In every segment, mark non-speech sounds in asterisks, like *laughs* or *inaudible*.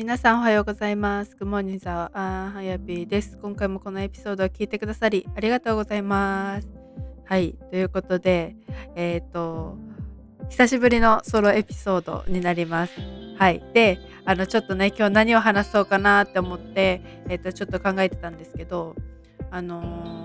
皆さんおはようございます。グモニザーはやぴーです。今回もこのエピソードを聞いてくださりありがとうございます。はい、ということで、えっ、と、久しぶりのソロエピソードになります。はい。で、あの、ちょっとね、今日何を話そうかなって思って、えっ、と、ちょっと考えてたんですけど、あのー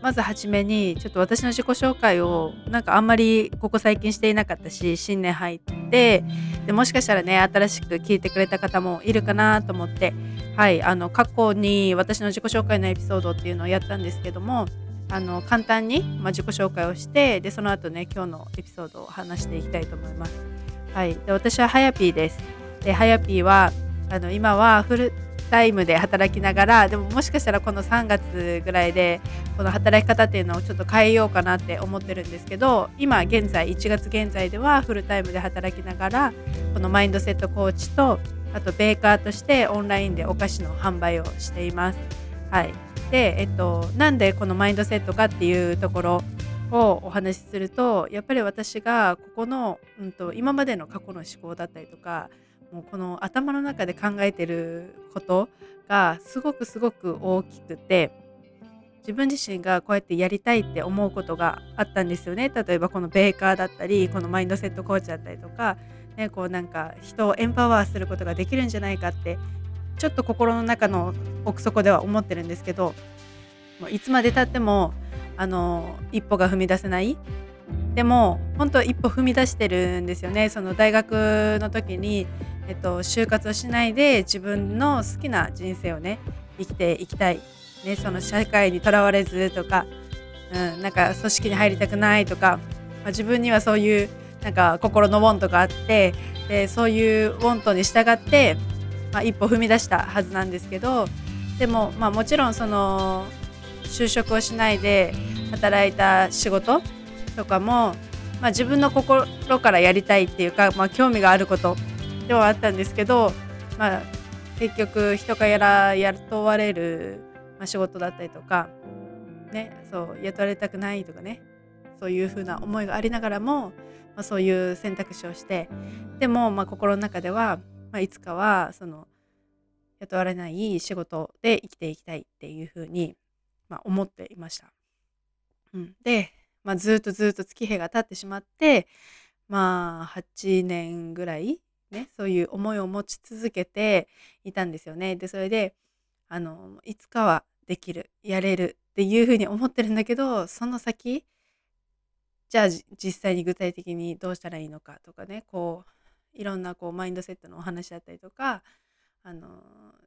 まずはじめにちょっと私の自己紹介をなんかあんまりここ最近していなかったし新年入ってでもしかしたらね新しく聞いてくれた方もいるかなと思ってはいあの過去に私の自己紹介のエピソードっていうのをやったんですけどもあの簡単に、まあ、自己紹介をしてでその後ね今日のエピソードを話していきたいと思います。はい、で私ははやぴーです。ではやぴーはあの今はフルタイムで働きながらでももしかしたらこの3月ぐらいでこの働き方っていうのをちょっと変えようかなって思ってるんですけど今現在1月現在ではフルタイムで働きながらこのマインドセットコーチとあとベーカーとしてオンラインでお菓子の販売をしています。はい、で、えっと、なんでこのマインドセットかっていうところをお話しするとやっぱり私がここの、うんと今までの過去の思考だったりとかもうこの頭の中で考えてることがすごくすごく大きくて自分自身がこうやってやりたいって思うことがあったんですよね。例えばこのベーカーだったりこのマインドセットコーチだったりとか、ね、こうなんか人をエンパワーすることができるんじゃないかってちょっと心の中の奥底では思ってるんですけどいつまでたってもあの一歩が踏み出せない。でも本当一歩踏み出してるんですよね。その大学の時にえっと、就活をしないで自分の好きな人生をね生きていきたい、ね、その社会にとらわれずとか、うん、なんか組織に入りたくないとか、まあ、自分にはそういうなんか心のウォントがあってでそういうウォントに従って、まあ、一歩踏み出したはずなんですけどでも、まあ、もちろんその就職をしないで働いた仕事とかも、まあ、自分の心からやりたいっていうか、まあ、興味があることではあったんですけど、まあ、結局人から雇われる、まあ、仕事だったりとか、ね、そう雇われたくないとかねそういうふうな思いがありながらも、まあ、そういう選択肢をしてでも、まあ、心の中では、まあ、いつかはその雇われない仕事で生きていきたいっていうふうに、まあ、思っていました。うん、で、まあ、ずっとずっと月日が経ってしまってまあ8年ぐらいね、そういう思いを持ち続けていたんですよね。で、それで、あの、いつかはできる、やれるっていうふうに思ってるんだけど、その先、じゃあ実際に具体的にどうしたらいいのかとかね、こう、いろんなこうマインドセットのお話だったりとか、あの、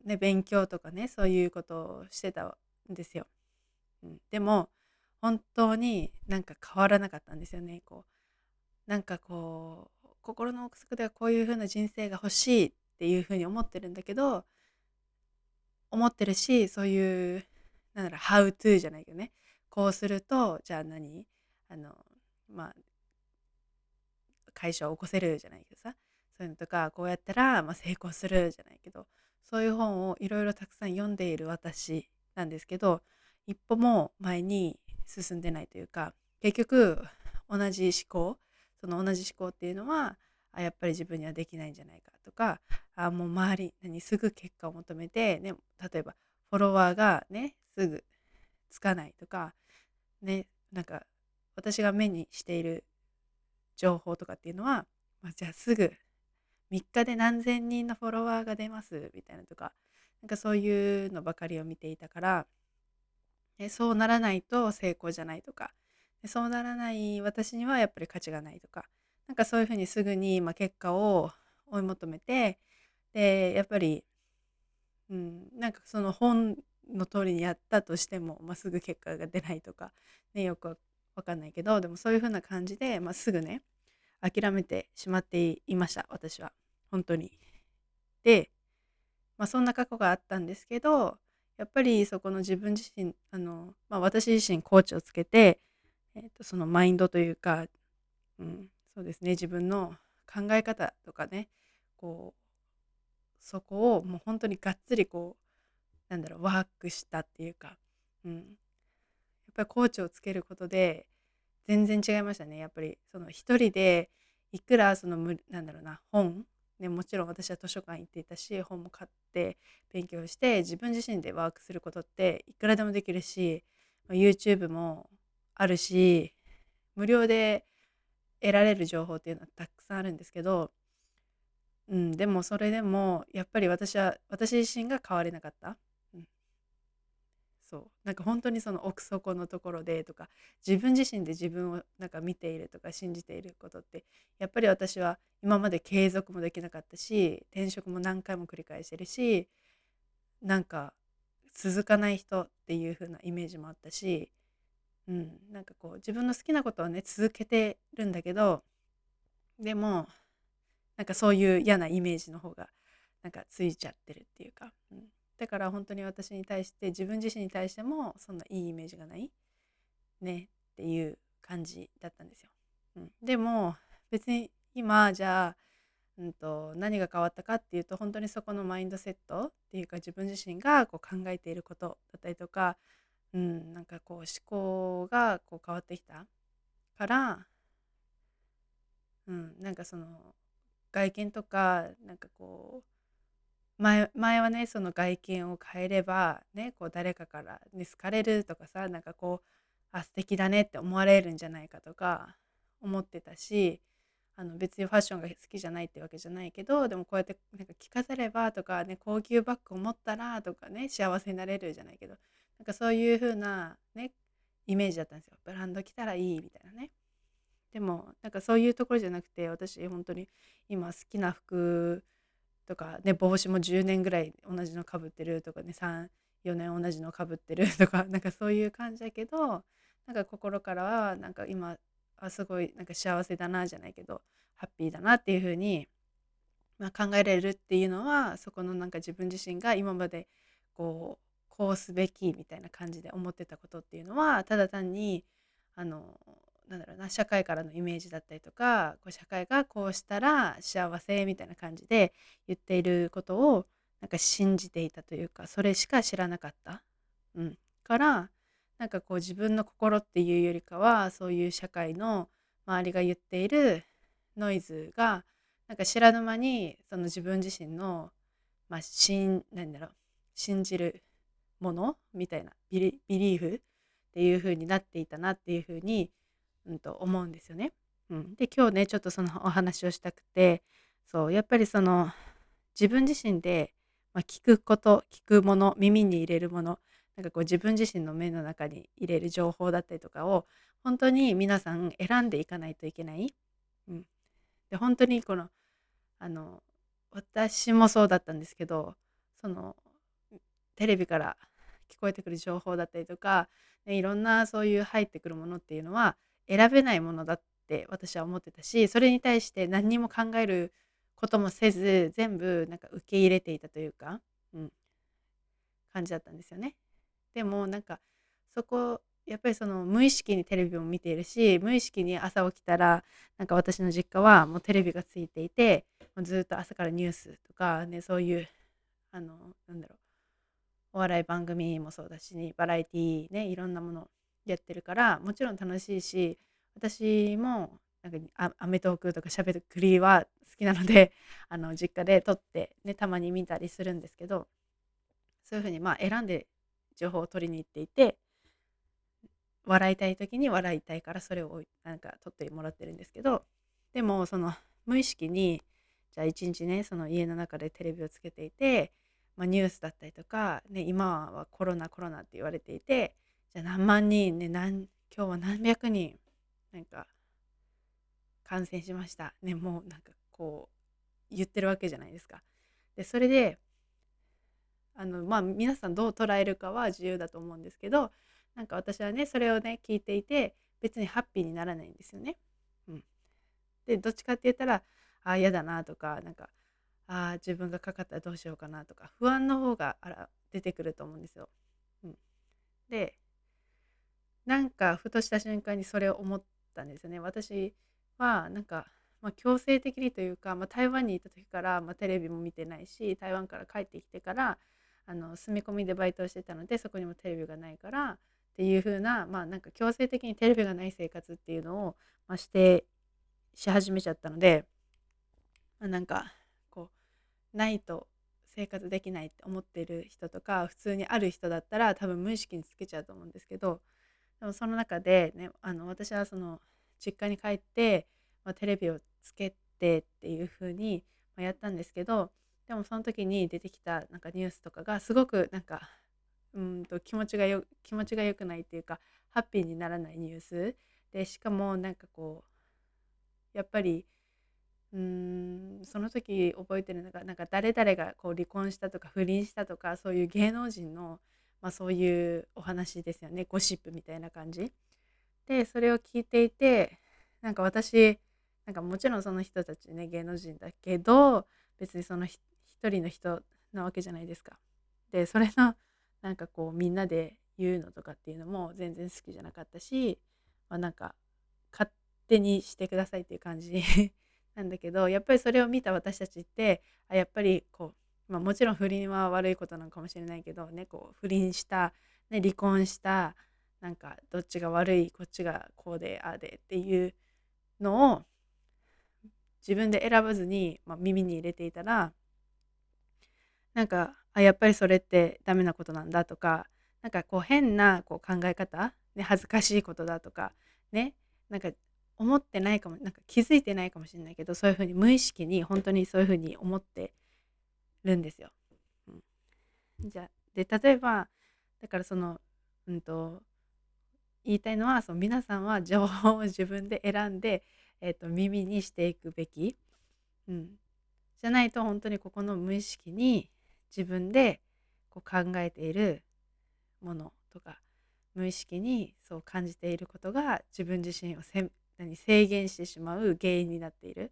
ね、勉強とかね、そういうことをしてたんですよ。うん、でも、本当になんか変わらなかったんですよね。こう、なんかこう、心の奥底ではこういう風な人生が欲しいっていう風に思ってるんだけど思ってるしそういうなんだろう「How to」じゃないけどね。こうするとじゃあ何？あのまあ会社を起こせるじゃないけどさ。そういうのとかこうやったら、まあ、成功するじゃないけど。そういう本をいろいろたくさん読んでいる私なんですけど一歩も前に進んでないというか結局同じ思考その同じ思考っていうのはあやっぱり自分にはできないんじゃないかとかあもう周りにすぐ結果を求めて、ね、例えばフォロワーがねすぐつかないとかねなんか私が目にしている情報とかっていうのは、まあ、じゃあすぐ3日で何千人のフォロワーが出ますみたいなとかなんかそういうのばかりを見ていたから、ね、そうならないと成功じゃないとかそうならない私にはやっぱり価値がないとかなんかそういうふうにすぐに、まあ、結果を追い求めてでやっぱり、うん、なんかその本の通りにやったとしても、まあ、すぐ結果が出ないとか、ね、よくわかんないけどでもそういうふうな感じで、まあ、すぐね諦めてしまっていました私は本当に。で、まあ、そんな過去があったんですけどやっぱりそこの自分自身あの、まあ、私自身コーチをつけてえーと、そのマインドというか、うん、そうですね。自分の考え方とかねこうそこをもう本当にがっつりこうなんだろうワークしたっていうか、うん、やっぱりコーチをつけることで全然違いましたね。やっぱりその一人でいくらそのむなんだろうな本ね、もちろん私は図書館行っていたし本も買って勉強して自分自身でワークすることっていくらでもできるし YouTube もあるし無料で得られる情報っていうのはたくさんあるんですけど、うん、でもそれでもやっぱり私は私自身が変われなかった。うんそうなんか本当にその奥底のところでとか自分自身で自分をなんか見ているとか信じていることってやっぱり私は今まで継続もできなかったし転職も何回も繰り返してるしなんか続かない人っていう風なイメージもあったし、うん、なんかこう自分の好きなことをね続けてるんだけどでもなんかそういう嫌なイメージの方がなんかついちゃってるっていうか、うん、だから本当に私に対して自分自身に対してもそんないいイメージがないねっていう感じだったんですよ。うん、でも別に今じゃあ、うんと、何が変わったかっていうと本当にそこのマインドセットっていうか自分自身がこう考えていることだったりとか、うん、なんかこう思考がこう変わってきたから、うん、なんかその外見とかなんかこう前前はねその外見を変えればねこう誰かから、ね、好かれるとかさなんかこうあ素敵だねって思われるんじゃないかとか思ってたしあの別にファッションが好きじゃないってわけじゃないけどでもこうやってなんか着飾ればとかね高級バッグを持ったらとかね幸せになれるじゃないけどなんかそういう風なねイメージだったんですよ。ブランド着たらいいみたいなね。でもなんかそういうところじゃなくて私本当に今好きな服とか、ね、帽子も10年ぐらい同じのかぶってるとかね34年同じのかぶってるとかなんかそういう感じだけどなんか心からはなんか今あすごいなんか幸せだなじゃないけどハッピーだなっていう風にまあ、考えられるっていうのはそこのなんか自分自身が今までこうこうすべきみたいな感じで思ってたことっていうのはただ単にあのなんだろうな社会からのイメージだったりとかこう社会がこうしたら幸せみたいな感じで言っていることをなんか信じていたというかそれしか知らなかった、うん、からなんかこう自分の心っていうよりかはそういう社会の周りが言っているノイズがなんか知らぬ間にその自分自身の、まあ、信何だろう信じるもの？みたいな。ビリビーフ？っていう風になっていたなっていう風にうん、と思うんですよね。うん、で今日ねちょっとそのお話をしたくてそうやっぱりその自分自身で、まあ、聞くこと聞くもの耳に入れるものなんかこう自分自身の目の中に入れる情報だったりとかを本当に皆さん選んでいかないといけない。うん、で本当にこのあの私もそうだったんですけどそのテレビから聞こえてくる情報だったりとか、ね、いろんなそういう入ってくるものっていうのは選べないものだって私は思ってたしそれに対して何にも考えることもせず全部なんか受け入れていたというか、うん、感じだったんですよね。でもなんかそこやっぱりその無意識にテレビも見ているし無意識に朝起きたらなんか私の実家はもうテレビがついていてもうずっと朝からニュースとかねそういうあのなんだろうお笑い番組もそうだしバラエティーねいろんなものやってるからもちろん楽しいし私もなんかアメトークとかしゃべるクリは好きなので *laughs* あの実家で撮って、ね、たまに見たりするんですけどそういうふうにまあ選んで情報を取りに行っていて笑いたい時に笑いたいからそれをなんか撮ってもらってるんですけどでもその無意識にじゃあ一日ねその家の中でテレビをつけていて、まあ、ニュースだったりとか、ね、今はコロナコロナって言われていてじゃあ何万人ね何今日は何百人なんか感染しましたねもうなんかこう言ってるわけじゃないですか。でそれであのまあ皆さんどう捉えるかは自由だと思うんですけどなんか私はねそれをね聞いていて別にハッピーにならないんですよね。うん、でどっちかって言ったらああ嫌だなとかなんかあ自分がかかったらどうしようかなとか不安の方があら出てくると思うんですよ。うん、でなんかふとした瞬間にそれを思ったんですよね。私はなんか、まあ、強制的にというか、まあ、台湾にいた時から、まあ、テレビも見てないし台湾から帰ってきてからあの住み込みでバイトをしてたのでそこにもテレビがないからっていう風なまあなんか強制的にテレビがない生活っていうのを、まあ、してし始めちゃったので、まあ、なんかないと生活できないって思ってる人とか普通にある人だったら多分無意識につけちゃうと思うんですけどでもその中でねあの私はその実家に帰って、まあ、テレビをつけてっていう風に、やったんですけどでもその時に出てきたなんかニュースとかがすごくなんかうんと気持ちがよ気持ちが良くないっていうかハッピーにならないニュース。でしかもなんかこうやっぱりうーんその時覚えてるのがなんか誰々がこう離婚したとか不倫したとかそういう芸能人の、まあ、そういうお話ですよね。ゴシップみたいな感じ。でそれを聞いていてなんか私なんかもちろんその人たちね芸能人だけど別にその一人の人なわけじゃないですか。でそれのなんかこうみんなで言うのとかっていうのも全然好きじゃなかったし、まあ、なんか勝手にしてくださいっていう感じ。なんだけどやっぱりそれを見た私たちってあやっぱりこう、まあ、もちろん不倫は悪いことなのかもしれないけどねこう不倫した、ね、離婚したなんかどっちが悪いこっちがこうでああでっていうのを自分で選ばずに、まあ、耳に入れていたらなんかあやっぱりそれってダメなことなんだとかなんかこう変なこう考え方、ね、恥ずかしいことだとかねなんか思ってないかもなんか気づいてないかもしれないけどそういうふうに無意識に本当にそういうふうに思ってるんですよ。うん、じゃで例えばだからそのうんと言いたいのはその皆さんは情報を自分で選んで、えーと、耳にしていくべき、うん、じゃないと本当にここの無意識に自分でこう考えているものとか無意識にそう感じていることが自分自身を何制限してしまう原因になっている。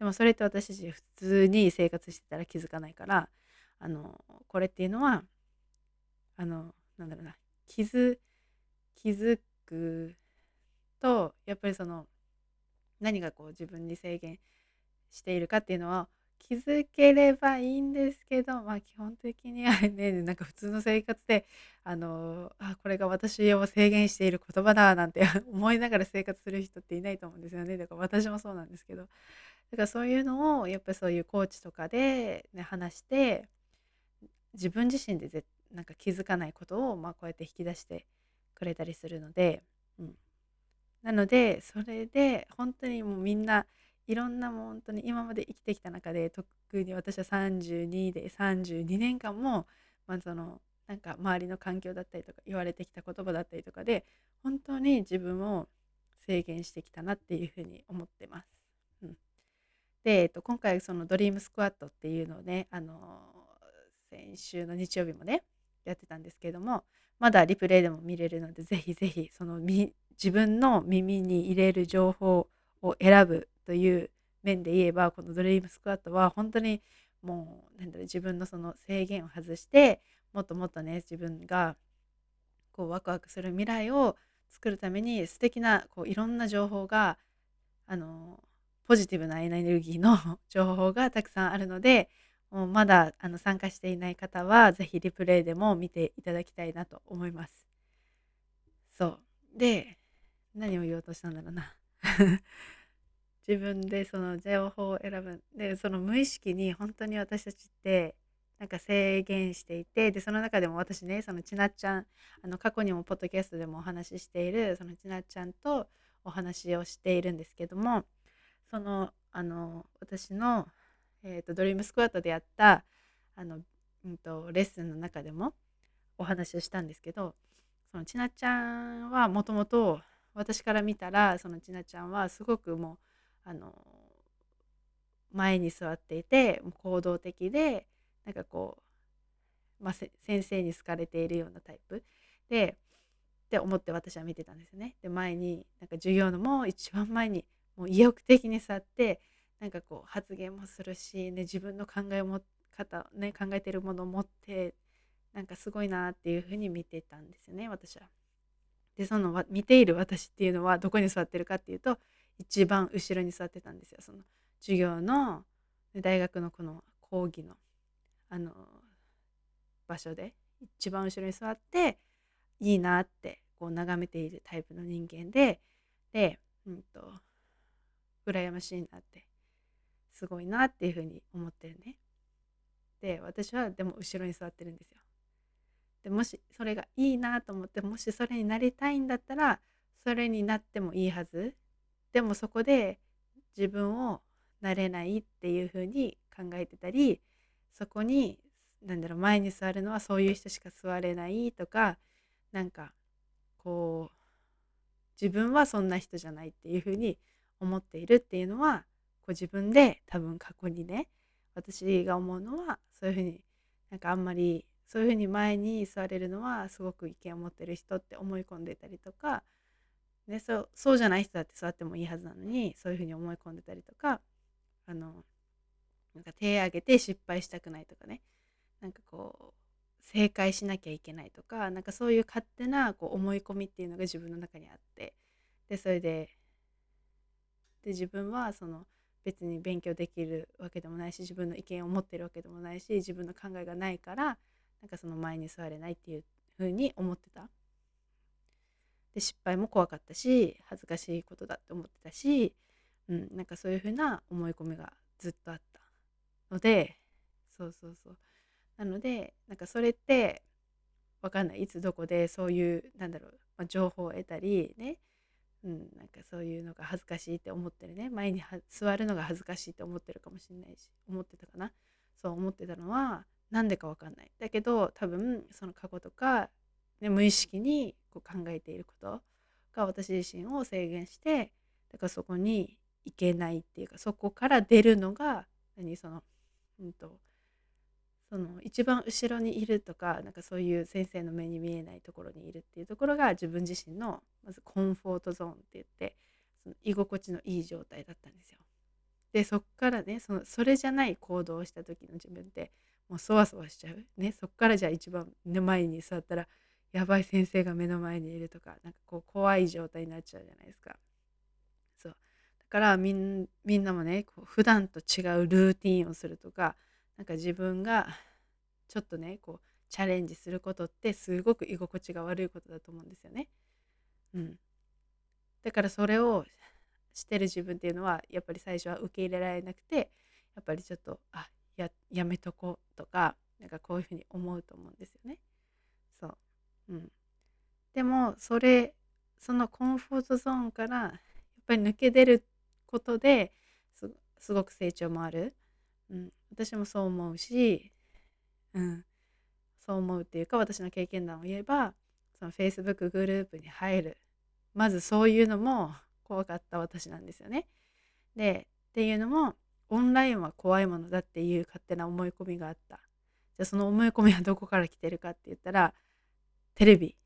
でもそれって私たち普通に生活してたら気づかないからあのこれっていうのはあのなんだろうな気づ気づくとやっぱりその何がこう自分に制限しているかっていうのは気づければいいんですけど、まあ、基本的にはね *laughs* なんか普通の生活であのあこれが私を制限している言葉だなんて *laughs* 思いながら生活する人っていないと思うんですよね。だから私もそうなんですけど。だからそういうのをやっぱりそういうコーチとかで、ね、話して自分自身でぜなんか気づかないことを、まあ、こうやって引き出してくれたりするので、うん、なのでそれで本当にもうみんないろんなもう本当に今まで生きてきた中で特に私は32で32年間も、まあ、そのなんか周りの環境だったりとか言われてきた言葉だったりとかで本当に自分を制限してきたなっていうふうに思ってます。うん、で、えっと、今回そのドリームスクワットっていうのをね、あの先週の日曜日もねやってたんですけどもまだリプレイでも見れるのでぜひぜひその自分の耳に入れる情報を選ぶという面で言えばこのドリームスクワットは本当にもうなんだろう自分のその制限を外してもっともっとね自分がこうワクワクする未来を作るために素敵なこういろんな情報があのポジティブなエネルギーの *laughs* 情報がたくさんあるのでもうまだあの参加していない方は是非リプレイでも見ていただきたいなと思います。そうで何を言おうとしたんだろうな自分でその情報を選ぶ。でその無意識に本当に私たちってなんか制限していてでその中でも私ねそのちなっちゃんあの過去にもポッドキャストでもお話ししているそのちなちゃんとお話をしているんですけどもそのあの私の、えーと、ドリームスクワットでやったあの、うんと、レッスンの中でもお話をしたんですけどそのちなちゃんはもともと私から見たらそのちなちゃんはすごくもうあの前に座っていて行動的でなんかこう、まあ、先生に好かれているようなタイプでって思って私は見てたんですね。で前になんか授業のも一番前にもう意欲的に座ってなんかこう発言もするし、ね、自分の考えも方、ね、考えてるものを持ってなんかすごいなっていうふうに見てたんですよね私は。でその見ている私っていうのはどこに座ってるかっていうと一番後ろに座ってたんですよその授業の大学のこの講義のあの場所で一番後ろに座っていいなってこう眺めているタイプの人間でで、うんと、羨ましいなってすごいなっていうふうに思ってるね。て私はでも後ろに座ってるんですよ。でもしそれがいいなと思ってもしそれになりたいんだったらそれになってもいいはずでもそこで自分をなれないっていう風に考えてたりそこに何だろう前に座るのはそういう人しか座れないとかなんかこう自分はそんな人じゃないっていう風に思っているっていうのはこう自分で多分過去にね私が思うのはそういう風になんかあんまりそういう風に前に座れるのはすごく意見を持ってる人って思い込んでたりとか、ね、そうそうじゃない人だって座ってもいいはずなのにそういう風に思い込んでたりとかあのなんか手挙げて失敗したくないとかねなんかこう正解しなきゃいけないとかなんかそういう勝手なこう思い込みっていうのが自分の中にあってでそれでで自分はその別に勉強できるわけでもないし自分の意見を持ってるわけでもないし自分の考えがないからなんかその前に座れないっていうふうに思ってた。で失敗も怖かったし恥ずかしいことだって思ってたし、うん、なんかそういうふうな思い込みがずっとあったのでそうそうそう。なのでなんかそれって分かんない。いつどこでそういうなんだろう、まあ、情報を得たりねうん、なんかそういうのが恥ずかしいって思ってるね。前に座るのが恥ずかしいって思ってるかもしれないし思ってたかな。そう思ってたのは何でか分かんない。だけど多分その過去とか、ね、無意識にこう考えていることが私自身を制限してだからそこに行けないっていうかそこから出るのが何そのうんとその一番後ろにいるとかなんかそういう先生の目に見えないところにいるっていうところが自分自身のまずコンフォートゾーンって言ってその居心地のいい状態だったんですよ。でそっからねそのそれじゃない行動をした時の自分ってもうそわそわしちゃう。ねそっからじゃあ一番前に座ったらやばい先生が目の前にいるとかなんかこう怖い状態になっちゃうじゃないですか。そうだからみんなもねこう普段と違うルーティンをするとかなんか自分がちょっとねこうチャレンジすることってすごく居心地が悪いことだと思うんですよね。うん、だからそれをしてる自分っていうのはやっぱり最初は受け入れられなくてやっぱりちょっとあややめとこうとかなんかこういうふうに思うと思うんですよね。う、ん、でもそれそのコンフォートゾーンからやっぱり抜け出ることですごく成長もある。うん、私もそう思うし、うん、そう思うっていうか私の経験談を言えばその Facebook グループに入るまずそういうのも怖かった私なんですよね。でっていうのもオンラインは怖いものだっていう勝手な思い込みがあった。じゃあその思い込みはどこから来てるかって言ったらテレビ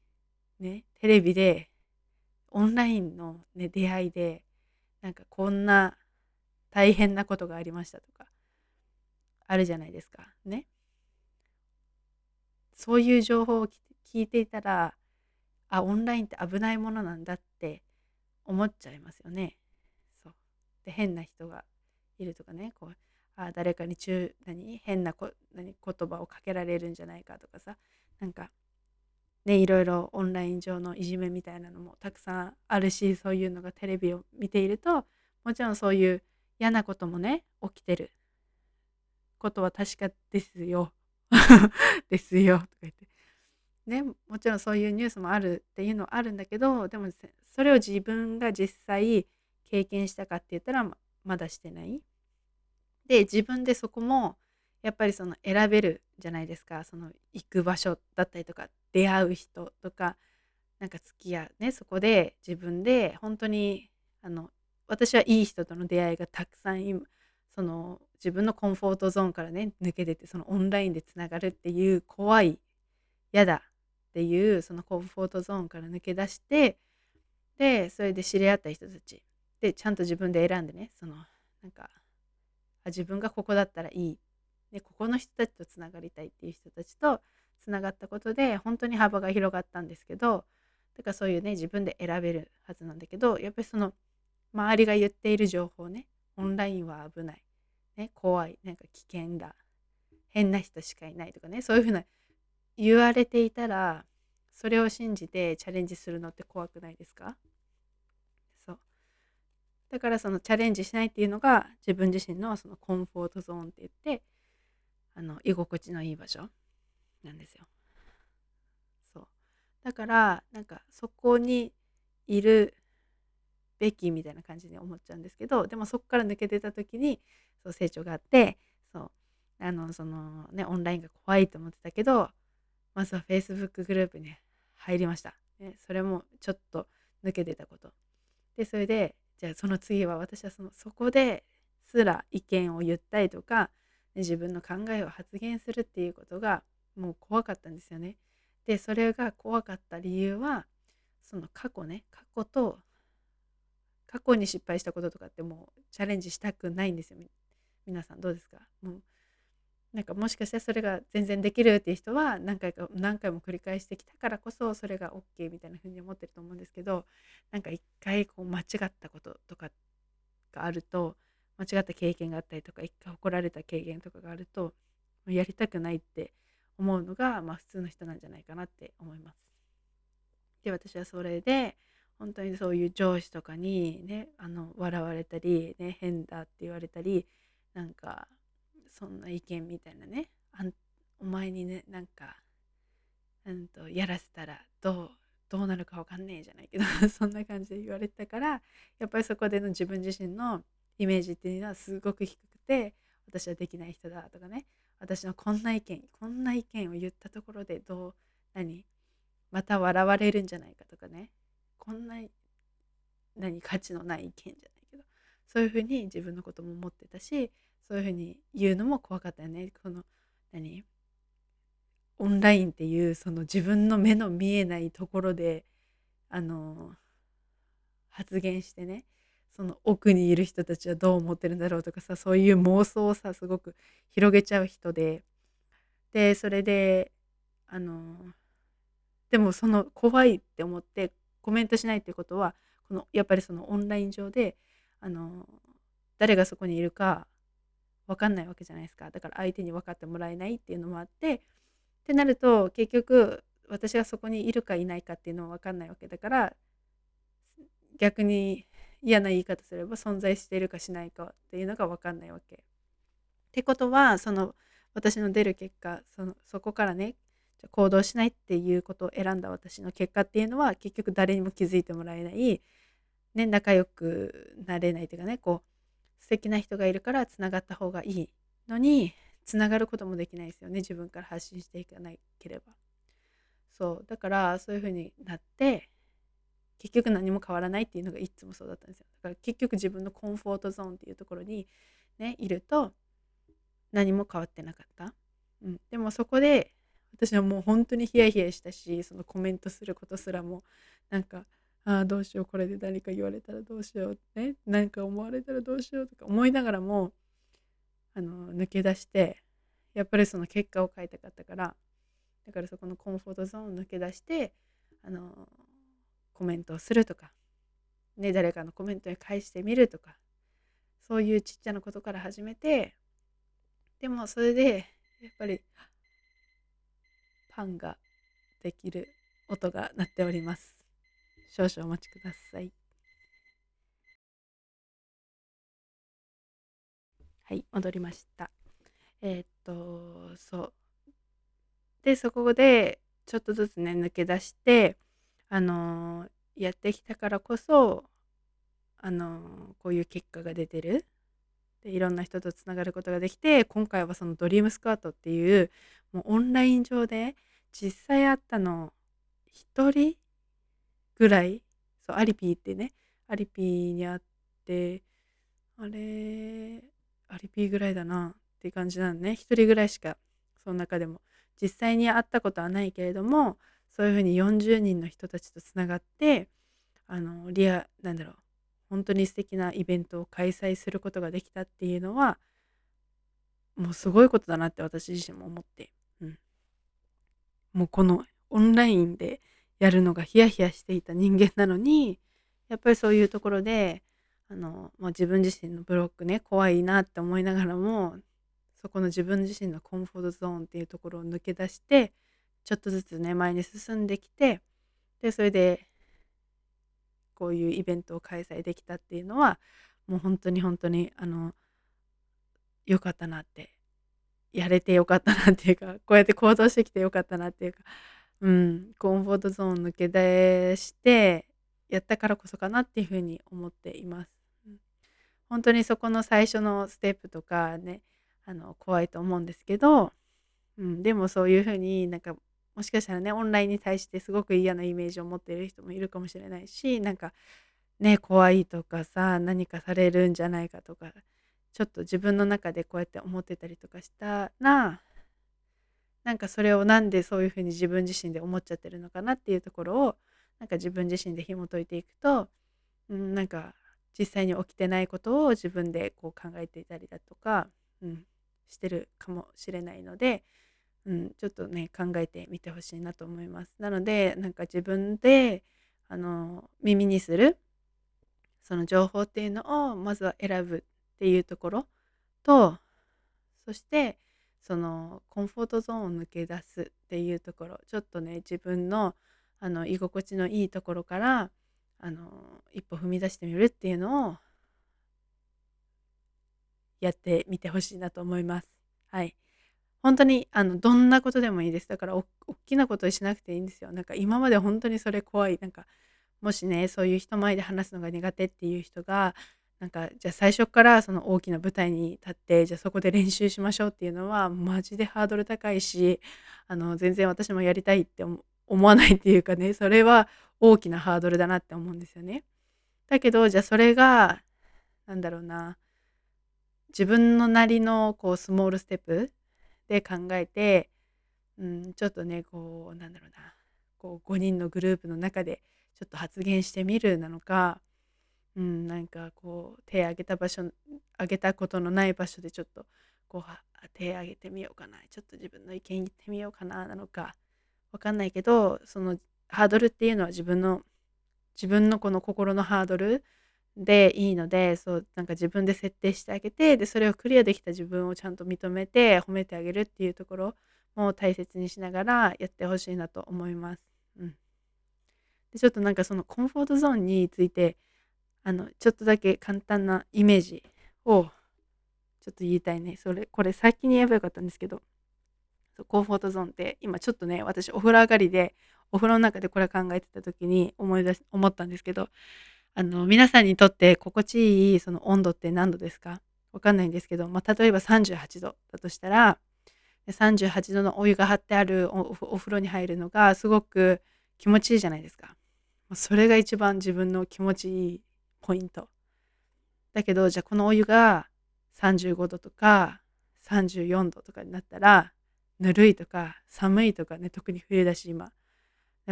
ねテレビでオンラインの、ね、出会いでなんかこんな大変なことがありましたとかあるじゃないですか。ね。そういう情報を聞いていたら、あ、オンラインって危ないものなんだって思っちゃいますよね。そう。で、変な人がいるとかね、こう、あ誰かに中何？変なこ何？言葉をかけられるんじゃないかとかさなんかねいろいろオンライン上のいじめみたいなのもたくさんあるしそういうのがテレビを見ているともちろんそういう嫌なこともね起きてることは確かですよ。*laughs* ですよ。とか言って。ねもちろんそういうニュースもあるっていうのはあるんだけどでもそれを自分が実際経験したかって言ったらまだしてない。で自分でそこもやっぱりその選べるじゃないですか。その行く場所だったりとか出会う人とかなんか付き合うねそこで自分で本当にあの私はいい人との出会いがたくさん今その自分のコンフォートゾーンからね抜け出てそのオンラインでつながるっていう怖い嫌だっていうそのコンフォートゾーンから抜け出してでそれで知り合った人たちでちゃんと自分で選んでねそのなんか自分がここだったらいい、ね、ここの人たちとつながりたいっていう人たちとつながったことで本当に幅が広がったんですけどだからそういうね自分で選べるはずなんだけどやっぱりその周りが言っている情報ねオンラインは危ない。ね、怖い。なんか危険だ。変な人しかいないとかねそういうふうな言われていたらそれを信じてチャレンジするのって怖くないですか？そう。だからそのチャレンジしないっていうのが自分自身のそのコンフォートゾーンって言ってあの居心地のいい場所。なんですよ。そう。だからなんかそこにいるべきみたいな感じに思っちゃうんですけどでもそこから抜け出た時にそう成長があってそう。あのそのねオンラインが怖いと思ってたけどまずは Facebook グループに入りました、ね、それもちょっと抜け出たこと。でそれでじゃあその次は私はそのそこですら意見を言ったりとか、自分の考えを発言するっていうことがもう怖かったんですよね。でそれが怖かった理由はその過去ね過去と過去に失敗したこととかってもうチャレンジしたくないんですよ皆さんどうですか？もうなんかもしかしたらそれが全然できるっていう人は何回か何回も繰り返してきたからこそそれが OK みたいな風に思ってると思うんですけどなんか一回こう間違ったこととかがあると間違った経験があったりとか一回怒られた経験とかがあるとやりたくないって思うのが、まあ、普通の人なんじゃないかなって思います。で私はそれで本当にそういう上司とかにねあの笑われたり、ね、変だって言われたりなんかそんな意見みたいなねあんお前にねなんかうんとやらせたらどうどうなるか分かんねえじゃないけど *laughs* そんな感じで言われたからやっぱりそこでの自分自身のイメージっていうのはすごく低くて私はできない人だとかね私のこんな意見こんな意見を言ったところでどう何また笑われるんじゃないかとかね。こんな何価値のない意見じゃないけど。そういうふうに自分のことも思ってたしそういうふうに言うのも怖かったよね。この何オンラインっていうその自分の目の見えないところであの発言してね。その奥にいる人たちはどう思ってるんだろうとかさそういう妄想をさすごく広げちゃう人で。でそれであのでもその怖いって思ってコメントしないってことはこのやっぱりそのオンライン上であの誰がそこにいるか分かんないわけじゃないですか。だから相手に分かってもらえないっていうのもあってってなると結局私がそこにいるかいないかっていうのは分かんないわけだから逆に *laughs* 嫌な言い方すれば存在しているかしないかっていうのが分かんないわけ。ってことはその私の出る結果そのそこからね行動しないっていうことを選んだ私の結果っていうのは結局誰にも気づいてもらえない、ね、仲良くなれないというかねこう素敵な人がいるからつながった方がいいのにつながることもできないですよね自分から発信していかなければそうだからそういう風になって結局何も変わらないっていうのがいつもそうだったんですよ。だから結局自分のコンフォートゾーンっていうところにねいると何も変わってなかった、うん、でもそこで私はもう本当にヒヤヒヤしたしそのコメントすることすらもなんかああどうしようこれで何か言われたらどうしようね何か思われたらどうしようとか思いながらもあの抜け出してやっぱりその結果を書いたかったからだからそこのコンフォートゾーンを抜け出してあのコメントをするとか、ね、誰かのコメントに返してみるとかそういうちっちゃなことから始めてでもそれでやっぱりパンができる音が鳴っております。少々お待ちください。はい、戻りました。えー、っと、そう。で、そこで、ちょっとずつね、抜け出して、あの、やってきたからこそ、あの、こういう結果が出てる。で、いろんな人とつながることができて、今回はそのドリームスクワットっていう、もうオンライン上で実際会ったの1人ぐらいそうアリピーってねアリピーに会ってあれアリピーぐらいだなっていう感じなのね1人ぐらいしかその中でも実際に会ったことはないけれどもそういうふうに40人の人たちとつながってあのリアなんだろう本当に素敵なイベントを開催することができたっていうのはもうすごいことだなって私自身も思って、うん、もうこのオンラインでやるのがヒヤヒヤしていた人間なのにやっぱりそういうところであの、まあ、自分自身のブロックね怖いなって思いながらもそこの自分自身のコンフォートゾーンっていうところを抜け出してちょっとずつね前に進んできてでそれでこういうイベントを開催できたっていうのはもう本当に本当にあの良かったなってやれてよかったなっていうか、こうやって行動してきてよかったなっていうか、うん、コンフォートゾーン抜け出してやったからこそかなっていうふうに思っています。本当にそこの最初のステップとかね、あの怖いと思うんですけど、うん、でもそういうふうになんかもしかしたらねオンラインに対してすごく嫌なイメージを持っている人もいるかもしれないしなんかね怖いとかさ何かされるんじゃないかとかちょっと自分の中でこうやって思ってたりとかしたらなんかそれをなんでそういうふうに自分自身で思っちゃってるのかなっていうところをなんか自分自身で紐解いていくと、うん、なんか実際に起きてないことを自分でこう考えていたりだとか、うん、してるかもしれないので、うん、ちょっとね考えてみてほしいなと思います。なのでなんか自分であの耳にするその情報っていうのをまずは選ぶっていうところとそしてそのコンフォートゾーンを抜け出すっていうところちょっとね自分のあの居心地のいいところからあの一歩踏み出してみるっていうのをやってみてほしいなと思います。はい。本当にあのどんなことでもいいです。だからお大きなことしなくていいんですよ。なんか今まで本当にそれ怖い。なんかもしねそういう人前で話すのが苦手っていう人がなんかじゃあ最初からその大きな舞台に立ってじゃあそこで練習しましょうっていうのはマジでハードル高いしあの全然私もやりたいって思わないっていうかねそれは大きなハードルだなって思うんですよね。だけどじゃあそれがなんだろうな自分のなりのこうスモールステップで考えて、うん、ちょっとねこうなんだろうな。こう5人のグループの中でちょっと発言してみるなのかうん、なんかこう手挙げた場所挙げたことのない場所でちょっとこう手挙げてみようかなちょっと自分の意見言ってみようかななのかわかんないけどそのハードルっていうのは自分の自分のこの心のハードルでいいのでそうなんか自分で設定してあげてでそれをクリアできた自分をちゃんと認めて褒めてあげるっていうところも大切にしながらやってほしいなと思います。うん、でちょっとなんかそのコンフォートゾーンについてあのちょっとだけ簡単なイメージをちょっと言いたいねそれこれ先に言えばよかったんですけどそうコンフォートゾーンって今ちょっとね私お風呂上がりでお風呂の中でこれ考えてた時に思い出し思ったんですけどあの皆さんにとって心地いいその温度って何度ですか？わかんないんですけど、まあ、例えば38度だとしたら38度のお湯が張ってあるお風呂に入るのがすごく気持ちいいじゃないですか。それが一番自分の気持ちいいポイント。だけどじゃあこのお湯が35度とか34度とかになったらぬるいとか寒いとかね特に冬だし今、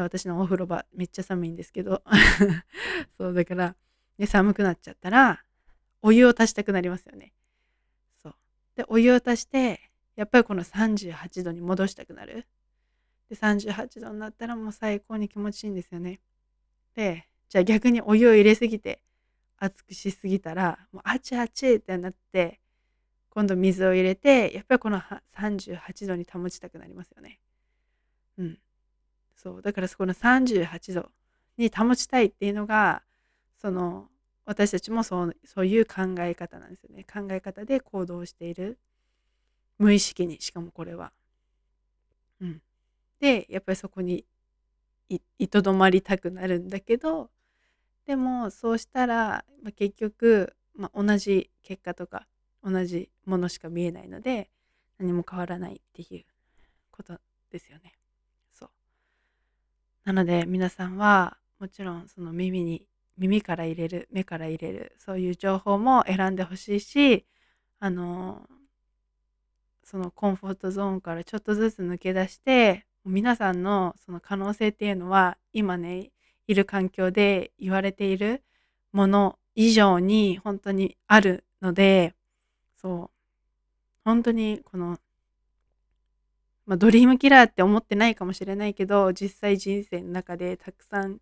私のお風呂場めっちゃ寒いんですけど。*laughs* そうだから、寒くなっちゃったらお湯を足したくなりますよね。そう。でお湯を足してやっぱりこの38度に戻したくなる。で38度になったらもう最高に気持ちいいんですよね。でじゃあ逆にお湯を入れすぎて熱くしすぎたらもうあちあちってなって今度水を入れてやっぱりこの38度に保ちたくなりますよね。うん。そうだからそこの38度に保ちたいっていうのがその私たちもそうそういう考え方なんですよね。考え方で行動している無意識にしかもこれは。うん。でやっぱりそこにいとどまりたくなるんだけどでもそうしたら、まあ、結局、まあ、同じ結果とか同じものしか見えないので何も変わらないっていうことですよね。なので皆さんはもちろんその耳に耳から入れる目から入れるそういう情報も選んでほしいしあのそのコンフォートゾーンからちょっとずつ抜け出して皆さんのその可能性っていうのは今ねいる環境で言われているもの以上に本当にあるのでそう。本当にこの、まあ、ドリームキラーって思ってないかもしれないけど実際人生の中でたくさん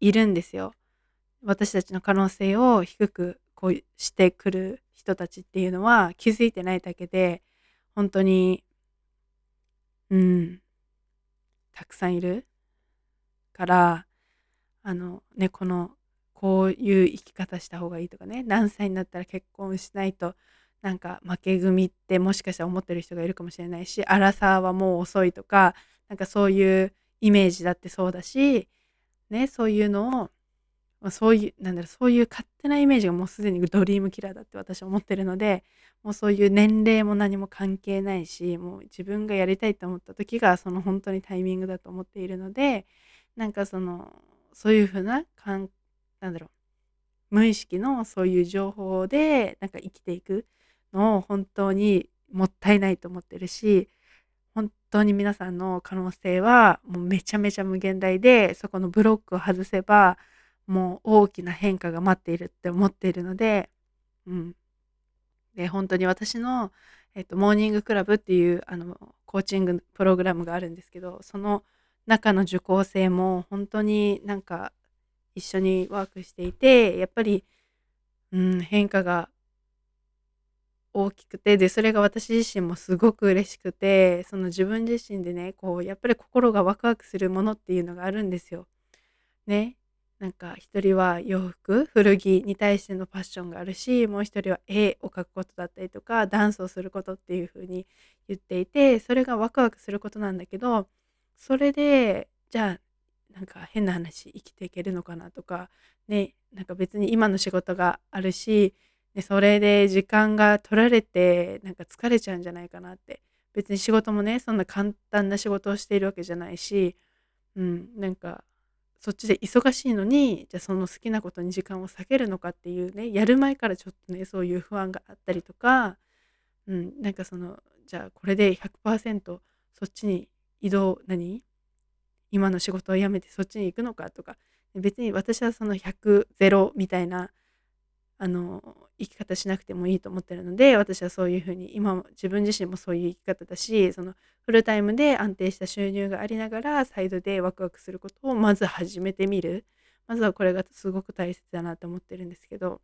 いるんですよ。私たちの可能性を低くこうしてくる人たちっていうのは気づいてないだけで本当にうんたくさんいるからあのねこのこういう生き方した方がいいとかね何歳になったら結婚しないとなんか負け組ってもしかしたら思ってる人がいるかもしれないし、アラサーはもう遅いとか、なんかそういうイメージだってそうだし、ね、そういうのを、まあそういう、なんだろう、そういう勝手なイメージがもうすでにドリームキラーだって私は思ってるので、もうそういう年齢も何も関係ないし、もう自分がやりたいと思った時がその本当にタイミングだと思っているので、なんかその、そういうふうな、かんなんだろう、無意識のそういう情報でなんか生きていくのを本当にもったいないと思ってるし、本当に皆さんの可能性はもうめちゃめちゃ無限大で、そこのブロックを外せば、もう大きな変化が待っているって思っているので、うん。で、本当に私の、えっと、モーニングクラブっていうあのコーチングプログラムがあるんですけど、その中の受講生も本当になんか一緒にワークしていて、やっぱり、うん、変化が大きくて、で、それが私自身もすごく嬉しくて、その自分自身でね、こう、やっぱり心がワクワクするものっていうのがあるんですよ。ね。なんか一人は洋服、古着に対してのファッションがあるし、もう一人は絵を描くことだったりとか、ダンスをすることっていう風に言っていて、それがワクワクすることなんだけど、それで、じゃあ、なんか変な話、生きていけるのかなとか、ね、なんか別に今の仕事があるし、で、それで時間が取られて、なんか疲れちゃうんじゃないかなって。別に仕事もね、そんな簡単な仕事をしているわけじゃないし、うん、なんか、そっちで忙しいのに、じゃあその好きなことに時間を割けるのかっていうね、やる前からちょっとね、そういう不安があったりとか、うん、なんかその、じゃあこれで100%そっちに移動、何？今の仕事を辞めてそっちに行くのかとか、別に私はその100、0みたいなあの生き方しなくてもいいと思ってるので私はそういうふうに今自分自身もそういう生き方だしそのフルタイムで安定した収入がありながらサイドでワクワクすることをまず始めてみる。まずはこれがすごく大切だなと思ってるんですけど。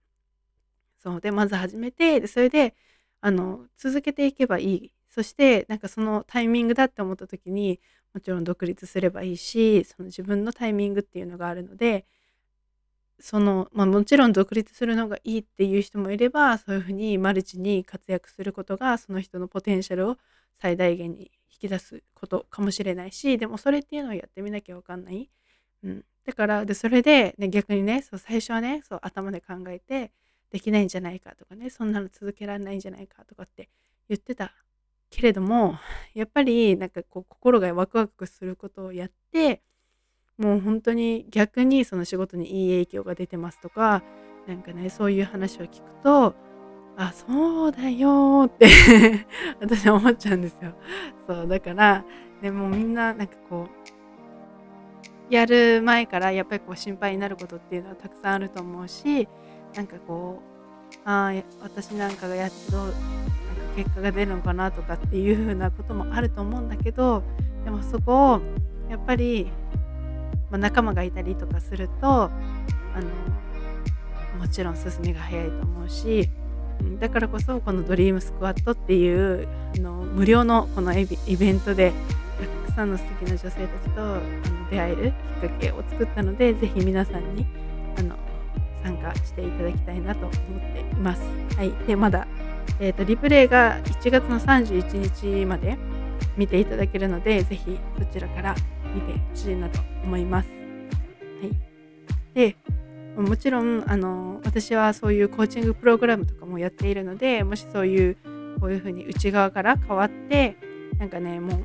そう。でまず始めてでそれであの続けていけばいい。そしてなんかそのタイミングだって思った時にもちろん独立すればいいしその自分のタイミングっていうのがあるのでその、まあ、もちろん独立するのがいいっていう人もいればそういうふうにマルチに活躍することがその人のポテンシャルを最大限に引き出すことかもしれないしでもそれっていうのをやってみなきゃ分かんない、うん、だからでそれで、ね、逆にねそう最初はねそう頭で考えてできないんじゃないかとかねそんなの続けられないんじゃないかとかって言ってたけれどもやっぱりなんかこう心がワクワクすることをやってもう本当に逆にその仕事にいい影響が出てますとかなんかねそういう話を聞くとあそうだよって *laughs* 私は思っちゃうんですよ。そうだからでもみんななんかこうやる前からやっぱりこう心配になることっていうのはたくさんあると思うしなんかこうああ私なんかがやっとなんか結果が出るのかなとかっていう風なこともあると思うんだけどでもそこをやっぱりまあ、仲間がいたりとかするとあのもちろん進みが早いと思うしだからこそこのドリームスクワットっていうあの無料のこのイベントでたくさんの素敵な女性たちとあの出会えるきっかけを作ったのでぜひ皆さんにあの参加していただきたいなと思っています。はい、でまだ、えーと、リプレイが1月の31日まで見ていただけるのでぜひそちらから見てほしいなと思います。はい、でもちろんあの私はそういうコーチングプログラムとかもやっているのでもしそういうこういうふうに内側から変わってなんかねもう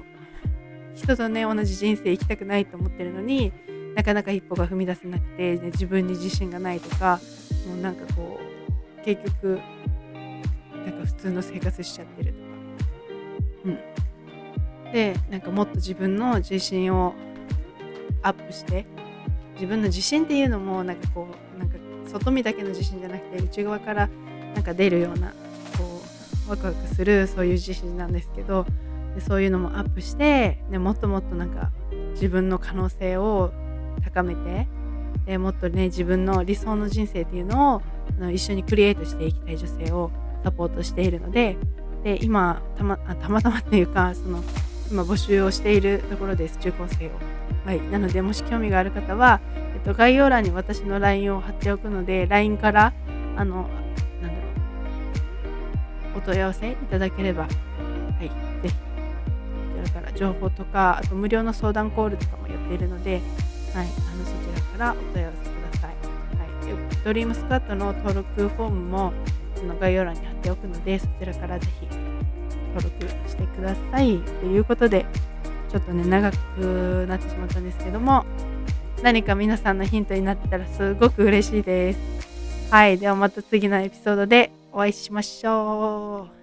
人とね同じ人生生きたくないと思ってるのになかなか一歩が踏み出せなくて、ね、自分に自信がないとかもうなんかこう結局なんか普通の生活しちゃってるとか、うん、でなんかもっと自分の自信をアップして自分の自信っていうのもなんかこうなんか外見だけの自信じゃなくて内側からなんか出るようなこうワクワクするそういう自信なんですけどでそういうのもアップして、ね、もっともっとなんか自分の可能性を高めてでもっとね自分の理想の人生っていうのをあの一緒にクリエイトしていきたい女性をサポートしているのでで今たまたまたまっていうかその今募集をしているところです、中高生を。はい、なので、もし興味がある方は、えっと、概要欄に私の LINE を貼っておくので、LINE から、あの、なんだろう、お問い合わせいただければ、はい、ぜひ、こちらから情報とか、あと無料の相談コールとかもやっているので、はい、あのそちらからお問い合わせください。はい、ドリームスクワットの登録フォームもその概要欄に貼っておくので、そちらからぜひ登録してください。ということで、ちょっとね、長くなってしまったんですけども、何か皆さんのヒントになったらすごく嬉しいです。はい。ではまた次のエピソードでお会いしましょう。